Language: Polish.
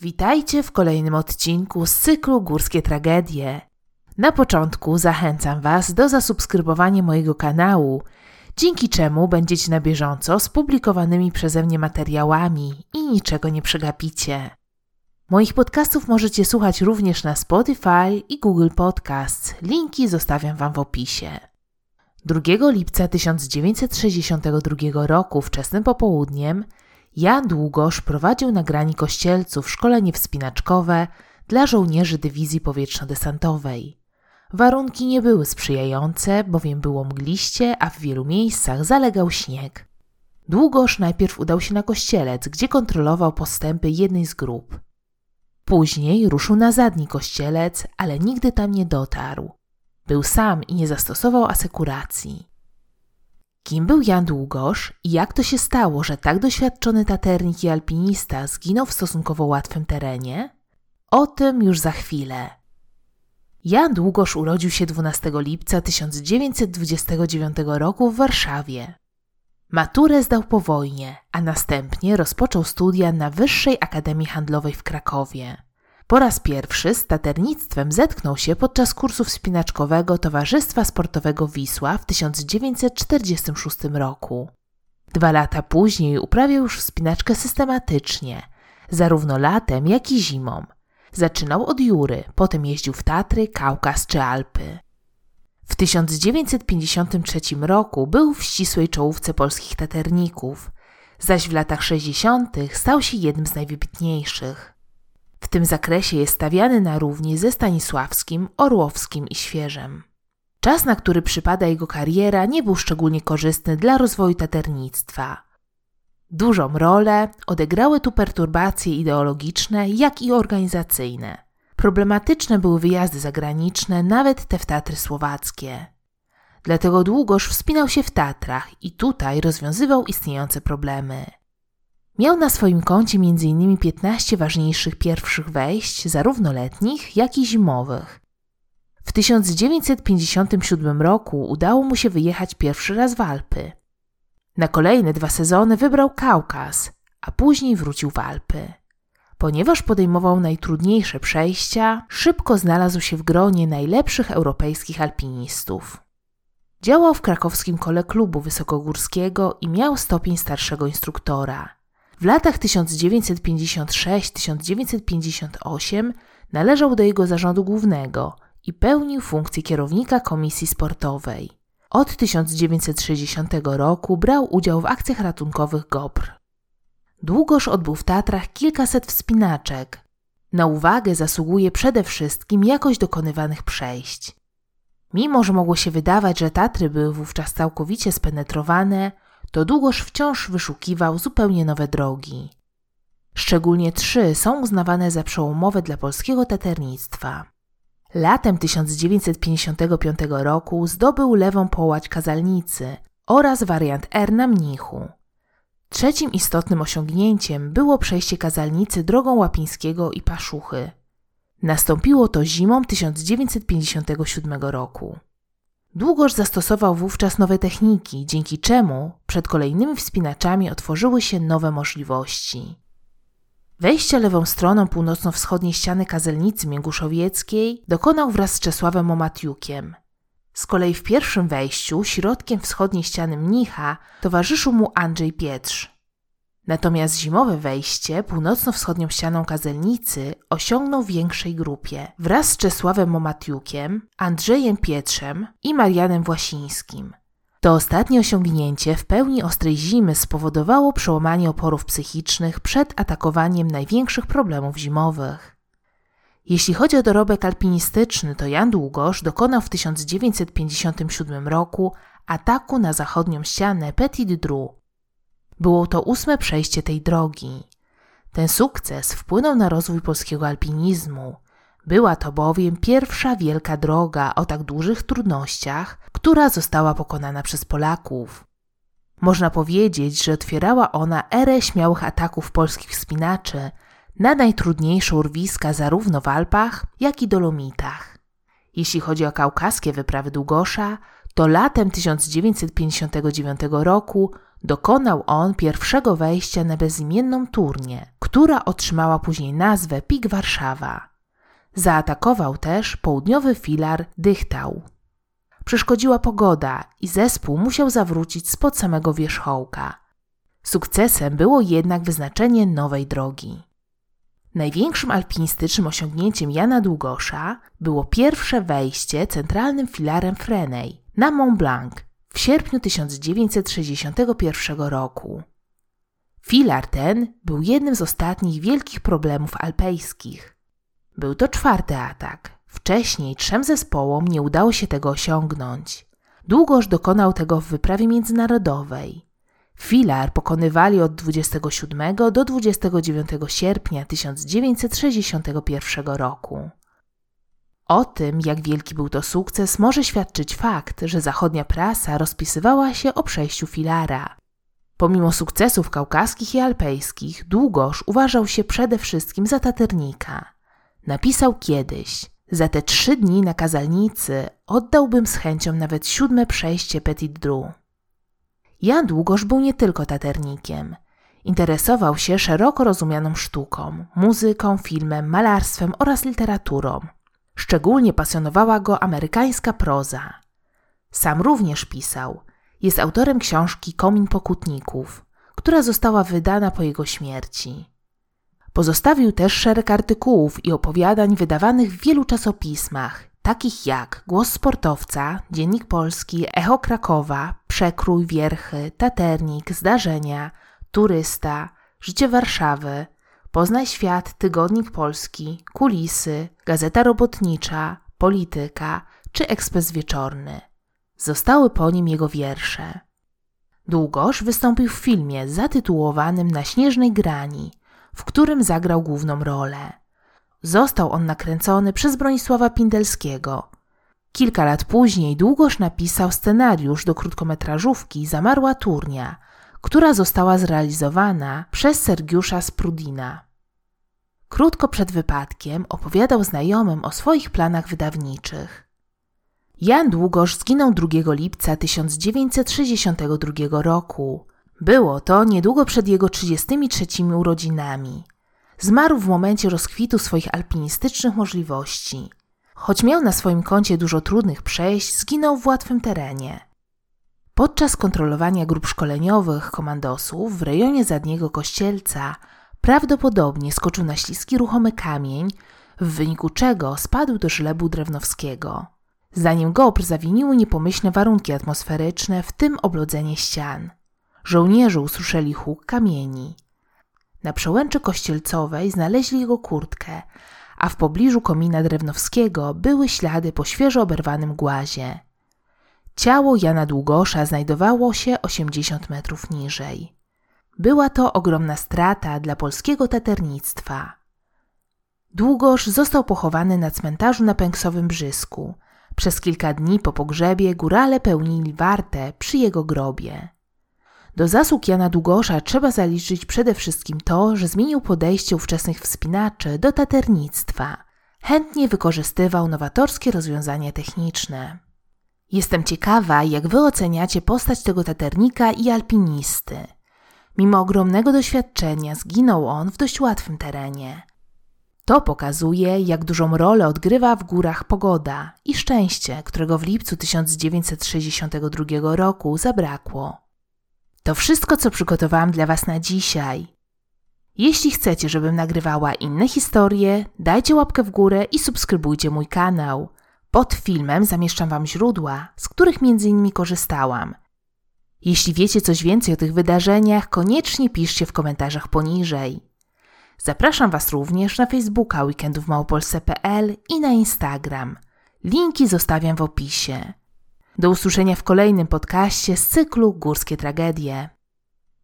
Witajcie w kolejnym odcinku z cyklu Górskie Tragedie. Na początku zachęcam Was do zasubskrybowania mojego kanału, dzięki czemu będziecie na bieżąco z publikowanymi przeze mnie materiałami i niczego nie przegapicie. Moich podcastów możecie słuchać również na Spotify i Google Podcasts. Linki zostawiam Wam w opisie. 2 lipca 1962 roku wczesnym popołudniem Jan Długosz prowadził na grani kościelców szkolenie wspinaczkowe dla żołnierzy dywizji powietrzno-desantowej. Warunki nie były sprzyjające, bowiem było mgliście, a w wielu miejscach zalegał śnieg. Długosz najpierw udał się na kościelec, gdzie kontrolował postępy jednej z grup. Później ruszył na zadni kościelec, ale nigdy tam nie dotarł. Był sam i nie zastosował asekuracji. Kim był Jan Długosz i jak to się stało, że tak doświadczony taternik i alpinista zginął w stosunkowo łatwym terenie? O tym już za chwilę. Jan Długosz urodził się 12 lipca 1929 roku w Warszawie. Maturę zdał po wojnie, a następnie rozpoczął studia na Wyższej Akademii Handlowej w Krakowie. Po raz pierwszy z taternictwem zetknął się podczas kursu wspinaczkowego Towarzystwa Sportowego Wisła w 1946 roku. Dwa lata później uprawiał już wspinaczkę systematycznie, zarówno latem, jak i zimą. Zaczynał od Jury, potem jeździł w Tatry, Kaukaz czy Alpy. W 1953 roku był w ścisłej czołówce polskich taterników, zaś w latach 60. stał się jednym z najwybitniejszych. W tym zakresie jest stawiany na równi ze Stanisławskim, Orłowskim i Świeżem. Czas, na który przypada jego kariera, nie był szczególnie korzystny dla rozwoju taternictwa. Dużą rolę odegrały tu perturbacje ideologiczne, jak i organizacyjne. Problematyczne były wyjazdy zagraniczne, nawet te w Tatry Słowackie. Dlatego długoż wspinał się w Tatrach i tutaj rozwiązywał istniejące problemy. Miał na swoim koncie m.in. 15 ważniejszych pierwszych wejść, zarówno letnich, jak i zimowych. W 1957 roku udało mu się wyjechać pierwszy raz w Alpy. Na kolejne dwa sezony wybrał Kaukaz, a później wrócił w Alpy. Ponieważ podejmował najtrudniejsze przejścia, szybko znalazł się w gronie najlepszych europejskich alpinistów. Działał w krakowskim kole klubu wysokogórskiego i miał stopień starszego instruktora. W latach 1956-1958 należał do jego zarządu głównego i pełnił funkcję kierownika komisji sportowej. Od 1960 roku brał udział w akcjach ratunkowych GOPR. Długoż odbył w Tatrach kilkaset wspinaczek. Na uwagę zasługuje przede wszystkim jakość dokonywanych przejść. Mimo, że mogło się wydawać, że Tatry były wówczas całkowicie spenetrowane, to długoż wciąż wyszukiwał zupełnie nowe drogi. Szczególnie trzy są uznawane za przełomowe dla polskiego taternictwa. Latem 1955 roku zdobył lewą połać kazalnicy oraz wariant R na mnichu. Trzecim istotnym osiągnięciem było przejście kazalnicy drogą Łapińskiego i Paszuchy. Nastąpiło to zimą 1957 roku. Długoż zastosował wówczas nowe techniki, dzięki czemu przed kolejnymi wspinaczami otworzyły się nowe możliwości. Wejścia lewą stroną północno-wschodniej ściany kazelnicy Mięguszowieckiej dokonał wraz z Czesławem Omatiukiem. Z kolei w pierwszym wejściu, środkiem wschodniej ściany mnicha, towarzyszył mu Andrzej Pietrz. Natomiast zimowe wejście północno-wschodnią ścianą kazelnicy osiągnął w większej grupie wraz z Czesławem Momatiukiem, Andrzejem Pietrzem i Marianem Własińskim. To ostatnie osiągnięcie w pełni ostrej zimy spowodowało przełamanie oporów psychicznych przed atakowaniem największych problemów zimowych. Jeśli chodzi o dorobek alpinistyczny, to Jan Długosz dokonał w 1957 roku ataku na zachodnią ścianę Petit Dru, było to ósme przejście tej drogi. Ten sukces wpłynął na rozwój polskiego alpinizmu. Była to bowiem pierwsza wielka droga o tak dużych trudnościach, która została pokonana przez Polaków. Można powiedzieć, że otwierała ona erę śmiałych ataków polskich wspinaczy na najtrudniejsze urwiska zarówno w Alpach, jak i Dolomitach. Jeśli chodzi o kaukaskie wyprawy Długosza, to latem 1959 roku dokonał on pierwszego wejścia na bezimienną turnię, która otrzymała później nazwę Pik Warszawa. Zaatakował też południowy filar Dychtał. Przeszkodziła pogoda i zespół musiał zawrócić spod samego wierzchołka. Sukcesem było jednak wyznaczenie nowej drogi. Największym alpinistycznym osiągnięciem Jana Długosza było pierwsze wejście centralnym filarem Frenej na Mont Blanc w sierpniu 1961 roku. Filar ten był jednym z ostatnich wielkich problemów alpejskich. Był to czwarty atak. Wcześniej trzem zespołom nie udało się tego osiągnąć. Długoż dokonał tego w wyprawie międzynarodowej. Filar pokonywali od 27 do 29 sierpnia 1961 roku. O tym, jak wielki był to sukces, może świadczyć fakt, że zachodnia prasa rozpisywała się o przejściu filara. Pomimo sukcesów kaukaskich i alpejskich, Długosz uważał się przede wszystkim za taternika. Napisał kiedyś: Za te trzy dni na kazalnicy oddałbym z chęcią nawet siódme przejście Petit Dru. Jan Długosz był nie tylko taternikiem. Interesował się szeroko rozumianą sztuką, muzyką, filmem, malarstwem oraz literaturą. Szczególnie pasjonowała go amerykańska proza. Sam również pisał. Jest autorem książki Komin Pokutników, która została wydana po jego śmierci. Pozostawił też szereg artykułów i opowiadań wydawanych w wielu czasopismach, takich jak Głos Sportowca, Dziennik Polski, Echo Krakowa, Przekrój, Wierchy, Taternik, Zdarzenia, Turysta, Życie Warszawy, Poznaj Świat, Tygodnik Polski, Kulisy, Gazeta Robotnicza, Polityka czy Ekspres Wieczorny. Zostały po nim jego wiersze. Długoż wystąpił w filmie zatytułowanym Na śnieżnej grani, w którym zagrał główną rolę. Został on nakręcony przez Bronisława Pindelskiego. Kilka lat później Długosz napisał scenariusz do krótkometrażówki Zamarła Turnia, która została zrealizowana przez Sergiusza Sprudina. Krótko przed wypadkiem opowiadał znajomym o swoich planach wydawniczych. Jan Długosz zginął 2 lipca 1962 roku. Było to niedługo przed jego 33 urodzinami. Zmarł w momencie rozkwitu swoich alpinistycznych możliwości. Choć miał na swoim koncie dużo trudnych przejść, zginął w łatwym terenie. Podczas kontrolowania grup szkoleniowych komandosów w rejonie zadniego kościelca prawdopodobnie skoczył na śliski ruchomy kamień, w wyniku czego spadł do żlebu drewnowskiego. Zanim GOPR zawiniły niepomyślne warunki atmosferyczne, w tym oblodzenie ścian. Żołnierze usłyszeli huk kamieni. Na przełęczy kościelcowej znaleźli jego kurtkę, a w pobliżu komina drewnowskiego były ślady po świeżo oberwanym głazie. Ciało Jana Długosza znajdowało się 80 metrów niżej. Była to ogromna strata dla polskiego taternictwa. Długosz został pochowany na cmentarzu na Pęksowym Brzysku. Przez kilka dni po pogrzebie górale pełnili wartę przy jego grobie. Do zasług Jana Długosza trzeba zaliczyć przede wszystkim to, że zmienił podejście ówczesnych wspinaczy do taternictwa. Chętnie wykorzystywał nowatorskie rozwiązania techniczne. Jestem ciekawa, jak wy oceniacie postać tego taternika i alpinisty. Mimo ogromnego doświadczenia zginął on w dość łatwym terenie. To pokazuje, jak dużą rolę odgrywa w górach pogoda i szczęście, którego w lipcu 1962 roku zabrakło. To wszystko, co przygotowałam dla Was na dzisiaj. Jeśli chcecie, żebym nagrywała inne historie, dajcie łapkę w górę i subskrybujcie mój kanał. Pod filmem zamieszczam Wam źródła, z których między innymi korzystałam. Jeśli wiecie coś więcej o tych wydarzeniach, koniecznie piszcie w komentarzach poniżej. Zapraszam Was również na Facebooka weekendówmałopolsce.pl i na Instagram. Linki zostawiam w opisie. Do usłyszenia w kolejnym podcaście z cyklu Górskie Tragedie.